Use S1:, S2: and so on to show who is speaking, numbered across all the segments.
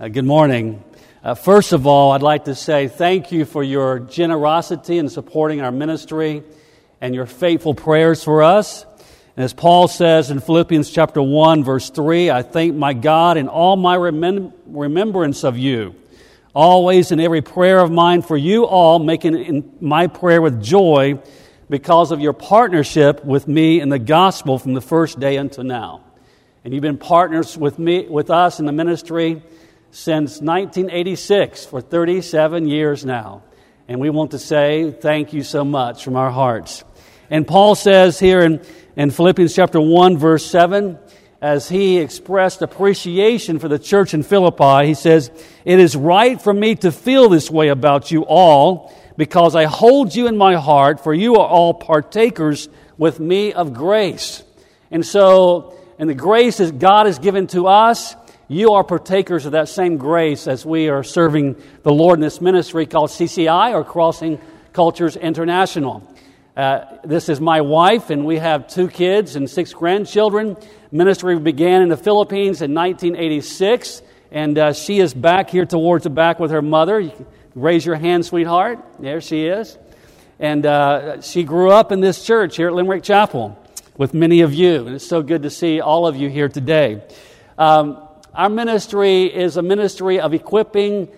S1: Uh, good morning. Uh, first of all, I'd like to say thank you for your generosity in supporting our ministry and your faithful prayers for us. And as Paul says in Philippians chapter 1, verse 3, I thank my God in all my remem- remembrance of you, always in every prayer of mine for you all, making my prayer with joy because of your partnership with me in the gospel from the first day until now. And you've been partners with me, with us in the ministry since 1986 for 37 years now. And we want to say thank you so much from our hearts. And Paul says here in, in Philippians chapter 1, verse 7, as he expressed appreciation for the church in Philippi, he says, It is right for me to feel this way about you all because I hold you in my heart, for you are all partakers with me of grace. And so, and the grace that God has given to us, you are partakers of that same grace as we are serving the Lord in this ministry called CCI or Crossing Cultures International. Uh, this is my wife, and we have two kids and six grandchildren. Ministry began in the Philippines in 1986, and uh, she is back here towards the back with her mother. Raise your hand, sweetheart. There she is. And uh, she grew up in this church here at Limerick Chapel with many of you. And it's so good to see all of you here today. Um, our ministry is a ministry of equipping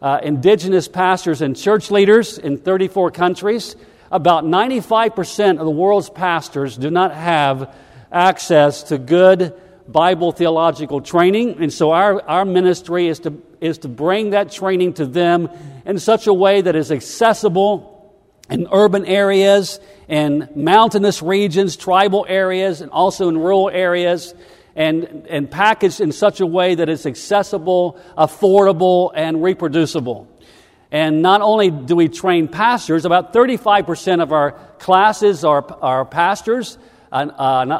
S1: uh, indigenous pastors and church leaders in 34 countries. About 95% of the world's pastors do not have access to good Bible theological training. And so our, our ministry is to, is to bring that training to them in such a way that is accessible in urban areas in mountainous regions, tribal areas, and also in rural areas, and, and packaged in such a way that it's accessible, affordable, and reproducible. And not only do we train pastors, about 35% of our classes are, are pastors, uh,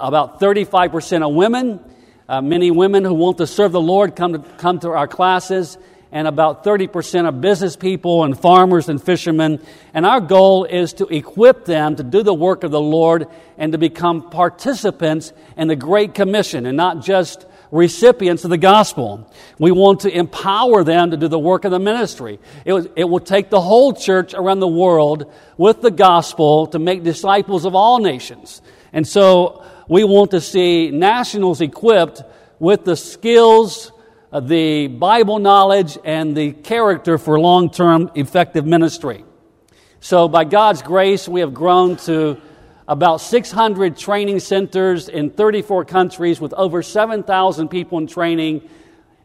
S1: about 35% are women, uh, many women who want to serve the Lord come to, come to our classes, and about 30% are business people and farmers and fishermen. And our goal is to equip them to do the work of the Lord and to become participants in the Great Commission and not just recipients of the gospel. We want to empower them to do the work of the ministry. It, it will take the whole church around the world with the gospel to make disciples of all nations. And so we want to see nationals equipped with the skills, Uh, the Bible knowledge, and the character for long term effective ministry. So, by God's grace, we have grown to about 600 training centers in 34 countries with over 7,000 people in training,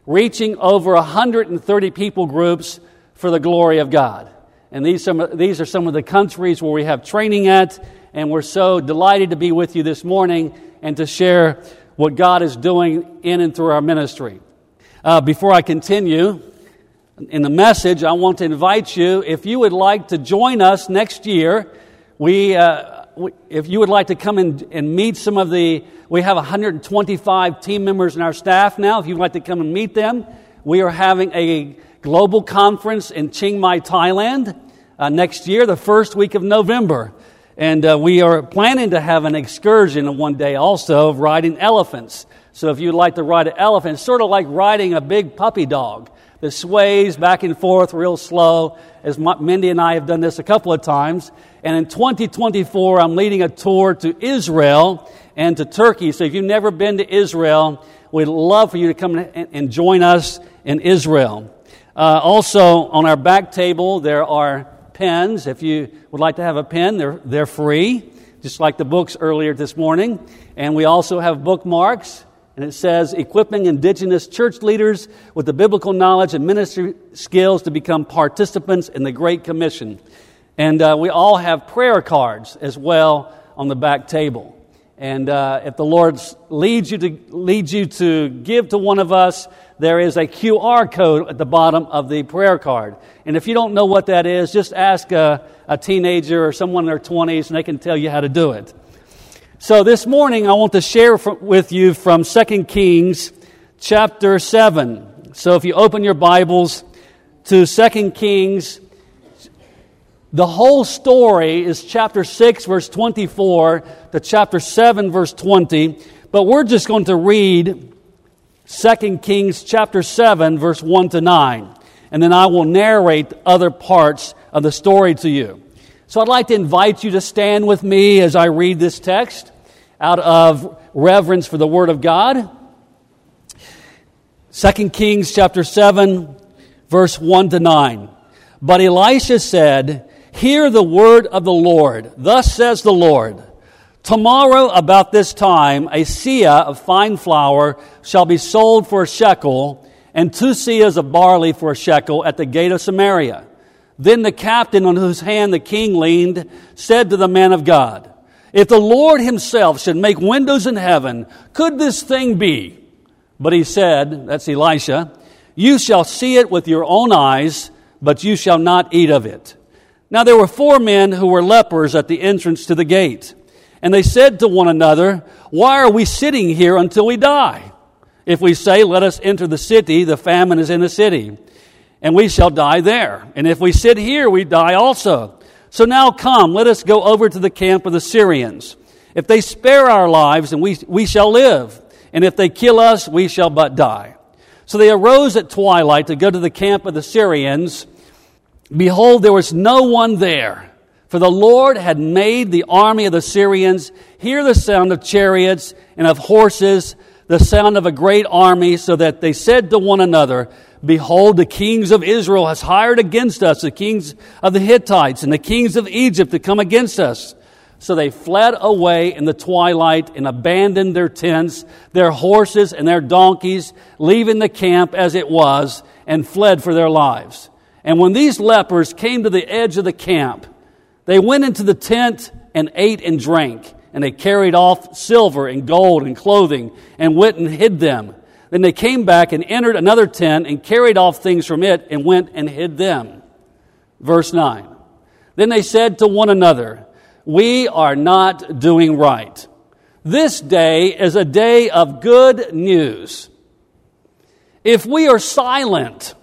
S1: reaching over 130 people groups for the glory of God. And these, some, these are some of the countries where we have training at, and we're so delighted to be with you this morning and to share what God is doing in and through our ministry. Uh, before I continue in the message, I want to invite you, if you would like to join us next year, we, uh, we if you would like to come and, and meet some of the, we have 125 team members in our staff now. If you'd like to come and meet them, we are having a global conference in Chiang Mai, Thailand uh, next year, the first week of November. And uh, we are planning to have an excursion one day also of riding elephants. So if you'd like to ride an elephant, it's sort of like riding a big puppy dog that sways back and forth real slow, as Mindy and I have done this a couple of times. And in 2024, I'm leading a tour to Israel and to Turkey. So if you've never been to Israel, we'd love for you to come and join us in Israel. Uh, also, on our back table, there are pens. If you would like to have a pen, they're, they're free, just like the books earlier this morning. And we also have bookmarks. And it says, equipping indigenous church leaders with the biblical knowledge and ministry skills to become participants in the Great Commission. And uh, we all have prayer cards as well on the back table. And uh, if the Lord leads you, to, leads you to give to one of us, there is a QR code at the bottom of the prayer card. And if you don't know what that is, just ask a, a teenager or someone in their 20s and they can tell you how to do it. So this morning I want to share with you from 2 Kings chapter 7. So if you open your Bibles to 2 Kings the whole story is chapter 6, verse 24 to chapter 7, verse 20. But we're just going to read 2 Kings chapter 7, verse 1 to 9. And then I will narrate other parts of the story to you. So I'd like to invite you to stand with me as I read this text out of reverence for the Word of God. 2 Kings chapter 7, verse 1 to 9. But Elisha said, Hear the word of the Lord. Thus says the Lord. Tomorrow, about this time, a seah of fine flour shall be sold for a shekel, and two seahs of barley for a shekel at the gate of Samaria. Then the captain on whose hand the king leaned said to the man of God, If the Lord himself should make windows in heaven, could this thing be? But he said, That's Elisha, You shall see it with your own eyes, but you shall not eat of it. Now there were four men who were lepers at the entrance to the gate. And they said to one another, Why are we sitting here until we die? If we say, Let us enter the city, the famine is in the city, and we shall die there. And if we sit here, we die also. So now come, let us go over to the camp of the Syrians. If they spare our lives, and we, we shall live. And if they kill us, we shall but die. So they arose at twilight to go to the camp of the Syrians. Behold, there was no one there for the Lord had made the army of the Syrians hear the sound of chariots and of horses, the sound of a great army, so that they said to one another, Behold, the kings of Israel has hired against us the kings of the Hittites and the kings of Egypt to come against us. So they fled away in the twilight and abandoned their tents, their horses, and their donkeys, leaving the camp as it was, and fled for their lives. And when these lepers came to the edge of the camp, they went into the tent and ate and drank, and they carried off silver and gold and clothing and went and hid them. Then they came back and entered another tent and carried off things from it and went and hid them. Verse 9. Then they said to one another, We are not doing right. This day is a day of good news. If we are silent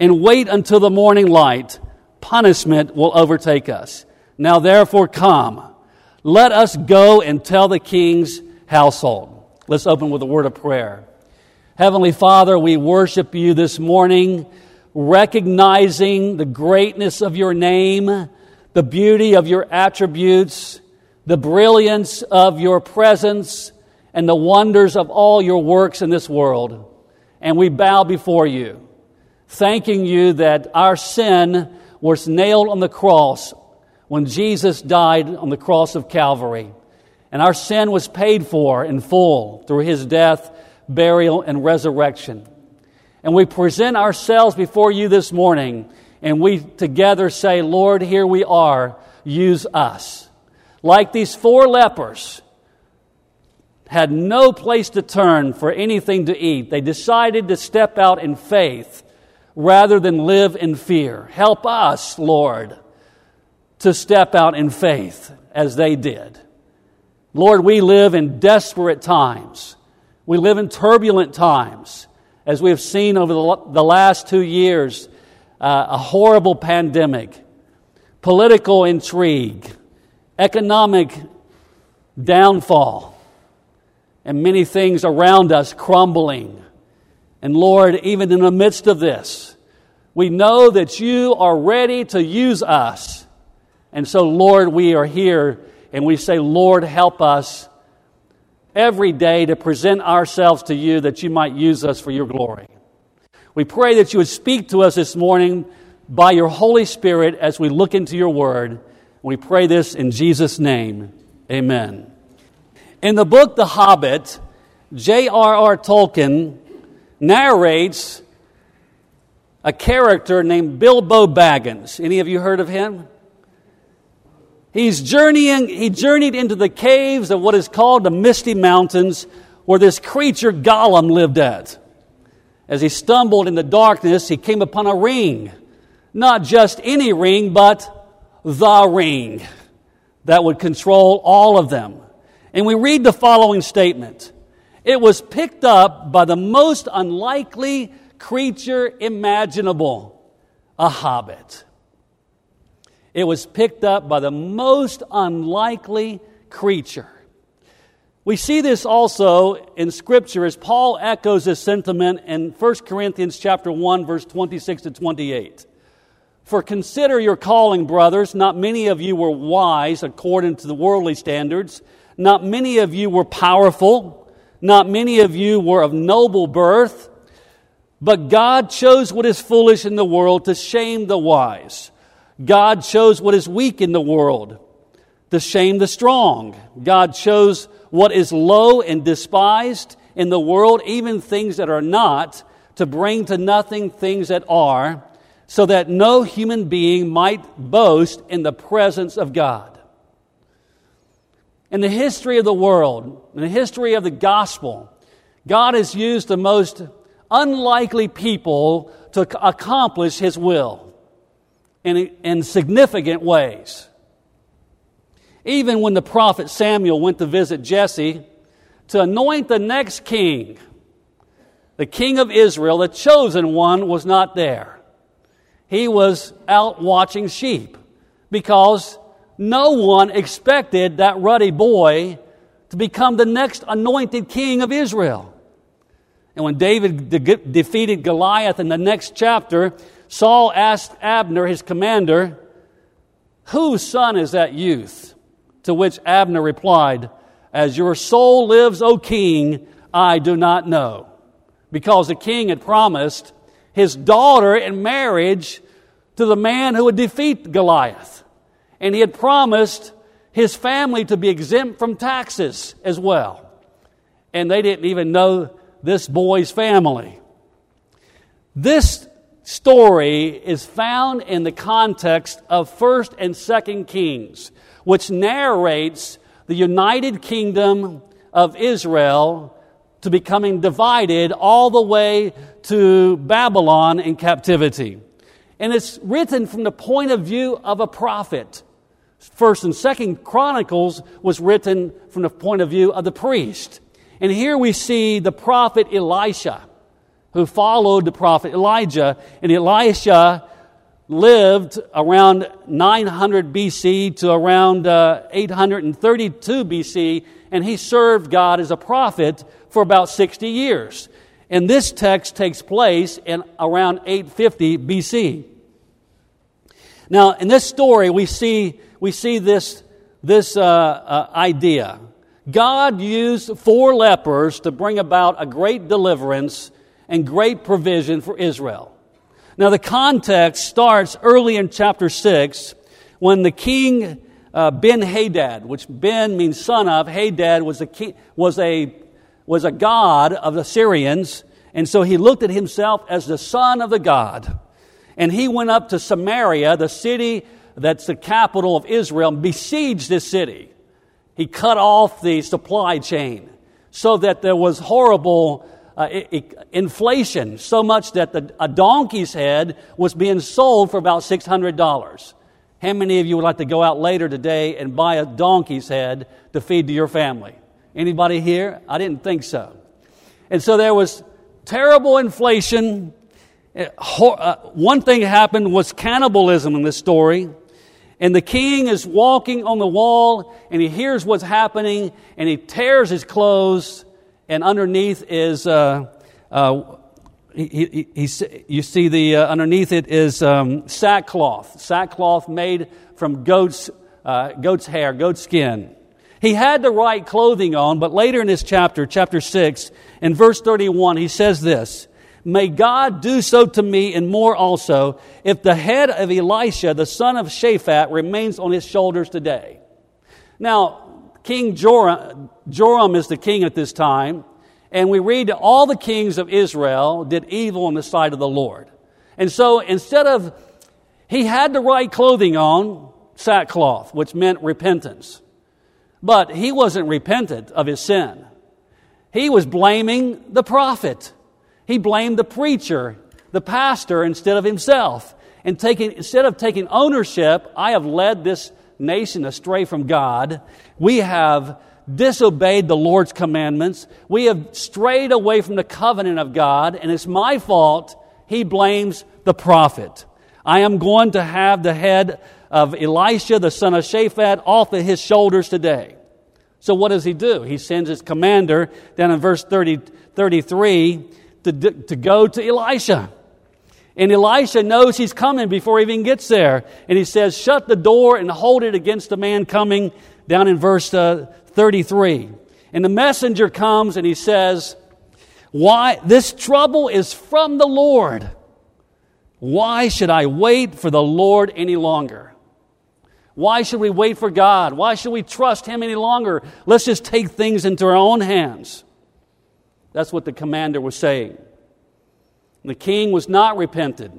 S1: and wait until the morning light, punishment will overtake us. Now therefore come. Let us go and tell the king's household. Let's open with a word of prayer. Heavenly Father, we worship you this morning, recognizing the greatness of your name, the beauty of your attributes, the brilliance of your presence, and the wonders of all your works in this world. And we bow before you, thanking you that our sin was nailed on the cross when Jesus died on the cross of Calvary. And our sin was paid for in full through his death, burial, and resurrection. And we present ourselves before you this morning, and we together say, Lord, here we are, use us. Like these four lepers had no place to turn for anything to eat, they decided to step out in faith rather than live in fear. Help us, Lord to step out in faith as they did. Lord, we live in desperate times. We live in turbulent times, as we have seen over the, last two years uh, a horrible pandemic, political intrigue, economic downfall, and many things around us crumbling. And Lord, even in the midst of this, we know that you are ready to use us and so, Lord, we are here and we say, Lord, help us every day to present ourselves to you that you might use us for your glory. We pray that you would speak to us this morning by your Holy Spirit as we look into your word. We pray this in Jesus' name. Amen. In the book The Hobbit, J.R.R. Tolkien narrates a character named Bilbo Baggins. Any of you heard of him? He's journeying, he journeyed into the caves of what is called the Misty Mountains, where this creature Gollum lived at. As he stumbled in the darkness, he came upon a ring. Not just any ring, but the ring that would control all of them. And we read the following statement It was picked up by the most unlikely creature imaginable a hobbit. It was picked up by the most unlikely creature. We see this also in Scripture as Paul echoes this sentiment in 1 Corinthians chapter 1, verse 26 to 28. For consider your calling, brothers. Not many of you were wise according to the worldly standards. Not many of you were powerful. Not many of you were of noble birth. But God chose what is foolish in the world to shame the wise. God chose what is weak in the world to shame the strong. God chose what is low and despised in the world, even things that are not, to bring to nothing things that are, so that no human being might boast in the presence of God. In the history of the world, in the history of the gospel, God has used the most unlikely people to accomplish His will in, in significant ways. Even when the prophet Samuel went to visit Jesse to anoint the next king, the king of Israel, the chosen one, was not there. He was out watching sheep because no one expected that ruddy boy to become the next anointed king of Israel. And when David de- defeated Goliath in the next chapter, Saul asked Abner, his commander, Whose son is that youth? To which Abner replied, As your soul lives, O king, I do not know. Because the king had promised his daughter in marriage to the man who would defeat Goliath. And he had promised his family to be exempt from taxes as well. And they didn't even know this boy's family. This story is found in the context of 1st and 2nd Kings which narrates the united kingdom of Israel to becoming divided all the way to Babylon in captivity. And it's written from the point of view of a prophet. First and Second Chronicles was written from the point of view of the priest. And here we see the prophet Elisha, who followed the prophet Elijah. And Elisha lived around 900 BC to around uh, 832 BC, and he served God as a prophet for about 60 years. And this text takes place in around 850 BC. Now, in this story, we see, we see this, this uh, uh, idea. God used four lepers to bring about a great deliverance and great provision for Israel. Now, the context starts early in chapter 6 when the king uh, Ben Hadad, which Ben means son of, Hadad was a, king, was, a, was a god of the Syrians, and so he looked at himself as the son of the god. And he went up to Samaria, the city that's the capital of Israel, and besieged this city. He cut off the supply chain so that there was horrible uh, inflation so much that the, a donkey's head was being sold for about $600. How many of you would like to go out later today and buy a donkey's head to feed to your family? Anybody here? I didn't think so. And so there was terrible inflation. Uh, one thing happened was cannibalism in this story. And the king is walking on the wall and he hears what's happening and he tears his clothes and underneath is uh, uh, he, he, he, you see the uh, underneath it is um, sackcloth, sackcloth made from goat's uh, goat's hair, goat skin. He had the right clothing on, but later in this chapter, chapter six, in verse thirty-one, he says this. May God do so to me and more also, if the head of Elisha, the son of Shaphat, remains on his shoulders today. Now, King Joram, Joram is the king at this time, and we read all the kings of Israel did evil in the sight of the Lord. And so instead of, he had the right clothing on, sackcloth, which meant repentance. But he wasn't repentant of his sin. He was blaming the prophet. He blamed the preacher, the pastor, instead of himself. And taking, instead of taking ownership, I have led this nation astray from God. We have disobeyed the Lord's commandments. We have strayed away from the covenant of God, and it's my fault. He blames the prophet. I am going to have the head of Elisha, the son of Shaphat, off of his shoulders today. So what does he do? He sends his commander down in verse 30, 33 to, to go to Elisha. And Elisha knows he's coming before he even gets there. And he says, Shut the door and hold it against the man coming, down in verse uh, 33. And the messenger comes and he says, Why? This trouble is from the Lord. Why should I wait for the Lord any longer? Why should we wait for God? Why should we trust Him any longer? Let's just take things into our own hands. That's what the commander was saying. The king was not repented.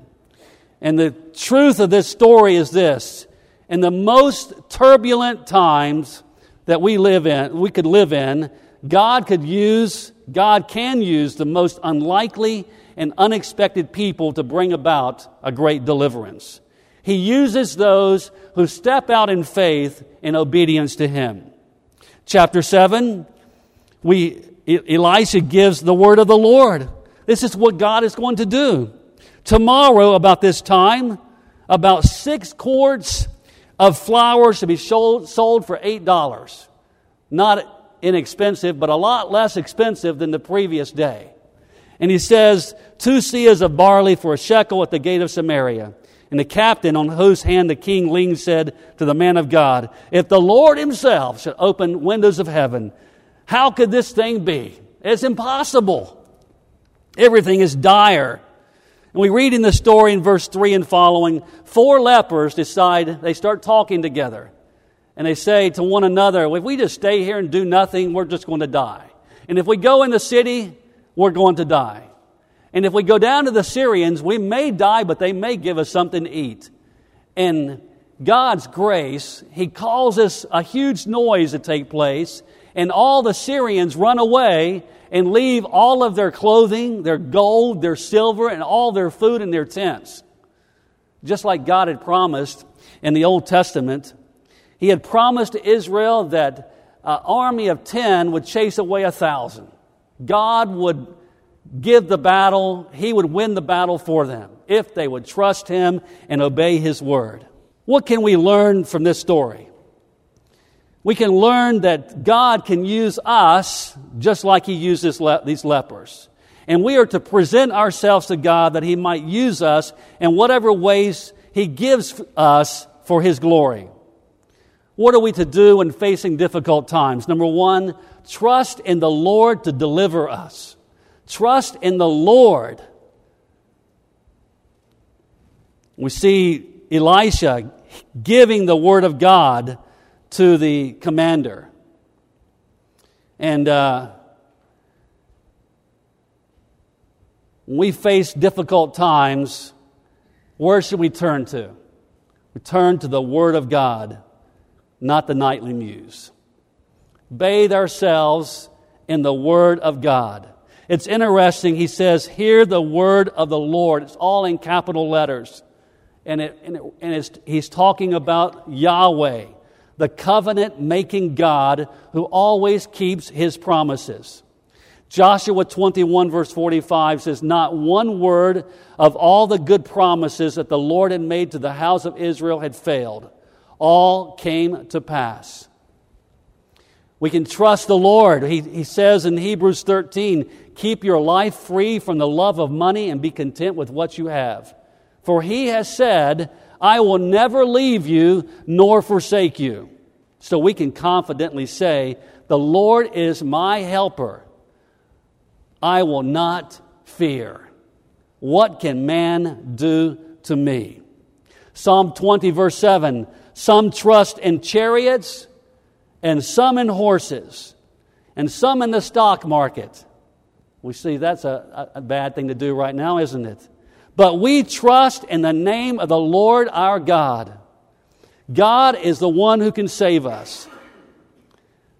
S1: And the truth of this story is this in the most turbulent times that we live in, we could live in, God could use, God can use the most unlikely and unexpected people to bring about a great deliverance. He uses those who step out in faith in obedience to Him. Chapter 7, we, Elisha gives the word of the Lord. This is what God is going to do. Tomorrow, about this time, about six quarts of flour should be sold, for $8. Not inexpensive, but a lot less expensive than the previous day. And he says, Two seahs of barley for a shekel at the gate of Samaria. And the captain on whose hand the king leaned said to the man of God, If the Lord himself should open windows of heaven, how could this thing be? It's impossible. Everything is dire. And we read in the story in verse 3 and following, four lepers decide, they start talking together. And they say to one another, if we just stay here and do nothing, we're just going to die. And if we go in the city, we're going to die. And if we go down to the Syrians, we may die, but they may give us something to eat. And God's grace, He causes a huge noise to take place, and all the Syrians run away and leave all of their clothing, their gold, their silver, and all their food in their tents. Just like God had promised in the Old Testament, He had promised Israel that an army of 10 would chase away a thousand. God would give the battle, He would win the battle for them if they would trust Him and obey His word. What can we learn from this story? We can learn that God can use us just like He uses le- these lepers. And we are to present ourselves to God that He might use us in whatever ways He gives us for His glory. What are we to do when facing difficult times? Number one, trust in the Lord to deliver us. Trust in the Lord. We see Elisha giving the word of God to the commander. And uh, when we face difficult times, where should we turn to? We turn to the Word of God, not the nightly news. Bathe ourselves in the Word of God. It's interesting, he says, Hear the Word of the Lord. It's all in capital letters. And, it, and, it, and he's talking about Yahweh the covenant making God who always keeps his promises. Joshua 21, verse 45 says, Not one word of all the good promises that the Lord had made to the house of Israel had failed. All came to pass. We can trust the Lord. He, he says in Hebrews 13, Keep your life free from the love of money and be content with what you have. For he has said, I will never leave you nor forsake you. So we can confidently say, The Lord is my helper. I will not fear. What can man do to me? Psalm 20, verse 7 Some trust in chariots, and some in horses, and some in the stock market. We see that's a, a bad thing to do right now, isn't it? But we trust in the name of the Lord our God. God is the one who can save us.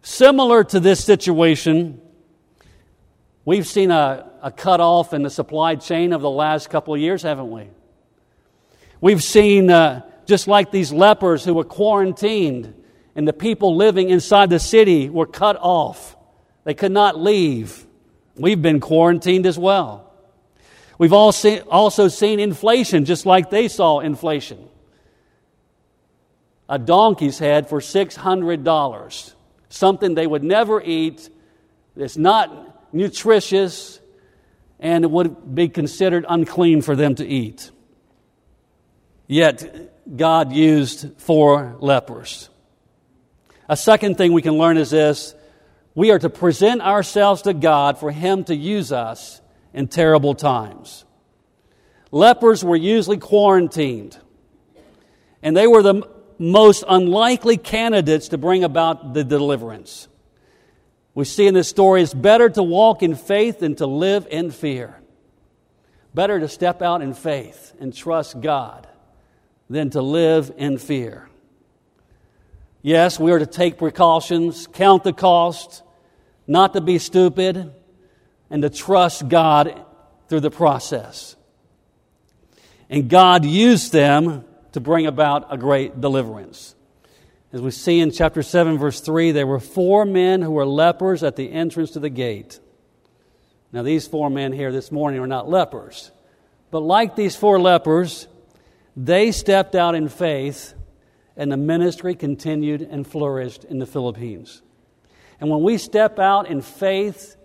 S1: Similar to this situation, we've seen a, a cut off in the supply chain of the last couple of years, haven't we? We've seen, uh, just like these lepers who were quarantined, and the people living inside the city were cut off. They could not leave. We've been quarantined as well. We've also seen inflation just like they saw inflation. A donkey's head for $600. something they would never eat, it's not nutritious, and it would be considered unclean for them to eat. Yet, God used four lepers. A second thing we can learn is this we are to present ourselves to God for Him to use us in terrible times. Lepers were usually quarantined, and they were the most unlikely candidates to bring about the deliverance. We see in this story it's better to walk in faith than to live in fear. Better to step out in faith and trust God than to live in fear. Yes, we are to take precautions, count the cost, not to be stupid, and to trust God through the process. And God used them to bring about a great deliverance. As we see in chapter 7, verse 3, there were four men who were lepers at the entrance to the gate. Now, these four men here this morning are not lepers, but like these four lepers, they stepped out in faith, and the ministry continued and flourished in the Philippines. And when we step out in faith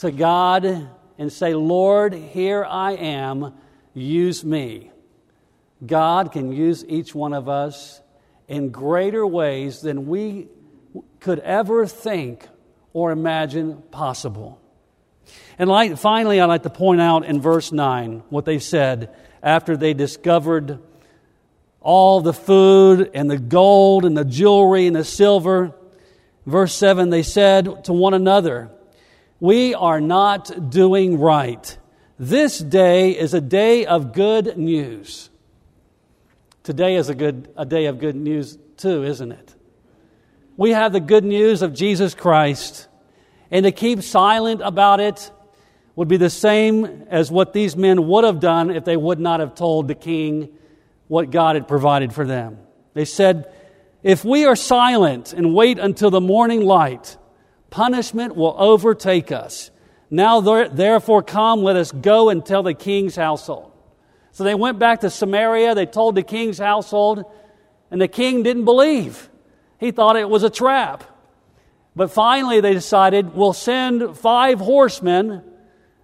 S1: to God and say, Lord, here I am, use me, God can use each one of us in greater ways than we could ever think or imagine possible. And like, finally, I'd like to point out in verse 9 what they said after they discovered all the food and the gold and the jewelry and the silver. Verse 7 they said to one another, We are not doing right. This day is a day of good news. Today is a, good, a day of good news, too, isn't it? We have the good news of Jesus Christ, and to keep silent about it would be the same as what these men would have done if they would not have told the king what God had provided for them. They said, If we are silent and wait until the morning light, punishment will overtake us. Now, therefore, come, let us go and tell the king's household. So they went back to Samaria, they told the king's household, and the king didn't believe. He thought it was a trap. But finally, they decided, we'll send five horsemen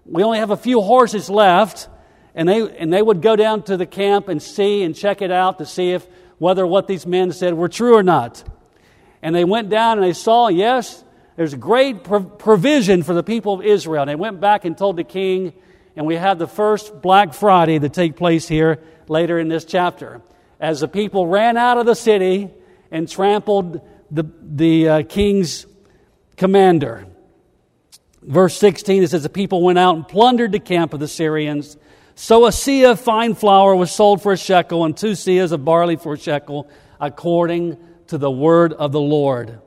S1: we only have a few horses left. And they, and they would go down to the camp and see and check it out to see if whether what these men said were true or not. And they went down and they saw, yes, there's great provision for the people of Israel. And they went back and told the king, and we have the first Black Friday to take place here later in this chapter. As the people ran out of the city and trampled the, the uh, king's commander. Verse 16, it says, The people went out and plundered the camp of the Syrians. So a seah of fine flour was sold for a shekel, and two seahs of barley for a shekel, according to the word of the Lord.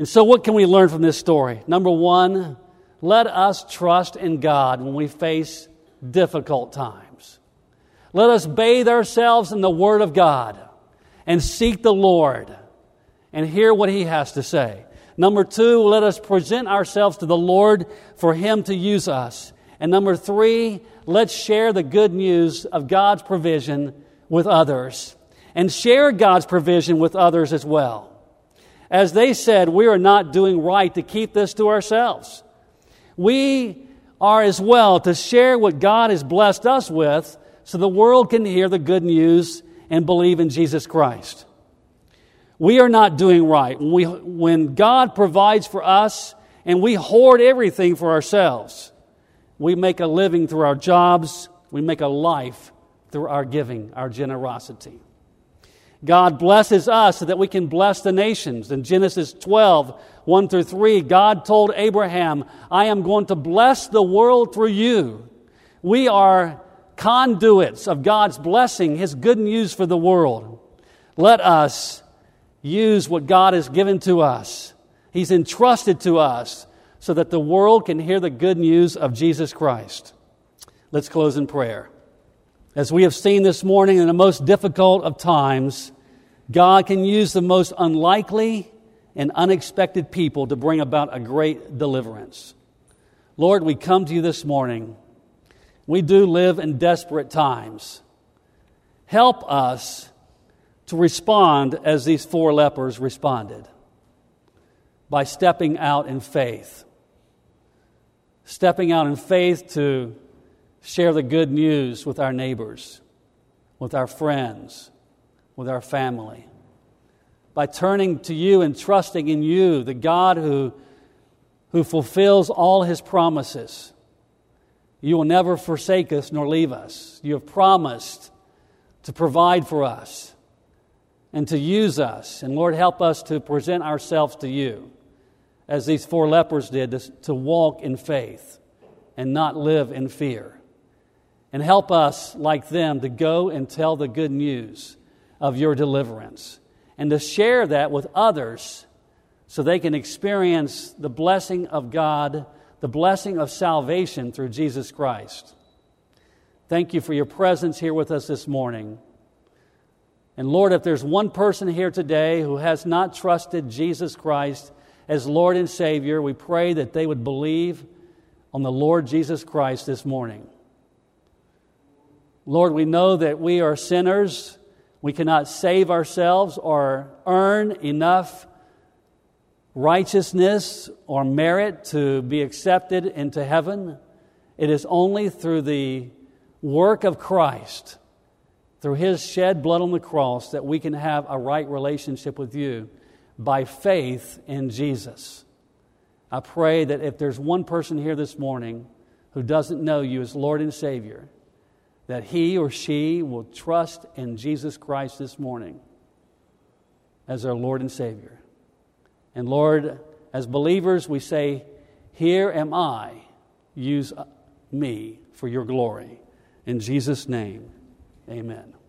S1: And so, what can we learn from this story? Number one, let us trust in God when we face difficult times. Let us bathe ourselves in the Word of God and seek the Lord and hear what He has to say. Number two, let us present ourselves to the Lord for Him to use us. And number three, let's share the good news of God's provision with others and share God's provision with others as well. As they said, we are not doing right to keep this to ourselves. We are as well to share what God has blessed us with so the world can hear the good news and believe in Jesus Christ. We are not doing right. When, we, when God provides for us and we hoard everything for ourselves, we make a living through our jobs, we make a life through our giving, our generosity. God blesses us so that we can bless the nations. In Genesis 12, 1 through 3, God told Abraham, I am going to bless the world through you. We are conduits of God's blessing, His good news for the world. Let us use what God has given to us, He's entrusted to us, so that the world can hear the good news of Jesus Christ. Let's close in prayer. As we have seen this morning, in the most difficult of times, God can use the most unlikely and unexpected people to bring about a great deliverance. Lord, we come to you this morning. We do live in desperate times. Help us to respond as these four lepers responded. by stepping out in faith. Stepping out in faith to share the good news with our neighbors, with our friends, with our family. By turning to you and trusting in you, the God who, who fulfills all his promises. You will never forsake us nor leave us. You have promised to provide for us and to use us. And Lord, help us to present ourselves to you as these four lepers did, to, to walk in faith and not live in fear. And help us, like them, to go and tell the good news of your deliverance and to share that with others so they can experience the blessing of God, the blessing of salvation through Jesus Christ. Thank you for your presence here with us this morning. And Lord, if there's one person here today who has not trusted Jesus Christ as Lord and Savior, we pray that they would believe on the Lord Jesus Christ this morning. Lord, we know that we are sinners. We cannot save ourselves or earn enough righteousness or merit to be accepted into heaven. It is only through the work of Christ through his shed blood on the cross that we can have a right relationship with you by faith in Jesus. I pray that if there's one person here this morning who doesn't know you as Lord and Savior, that he or she will trust in Jesus Christ this morning as our Lord and Savior. And Lord, as believers, we say, Here am I, use me for your glory. In Jesus' name. Amen.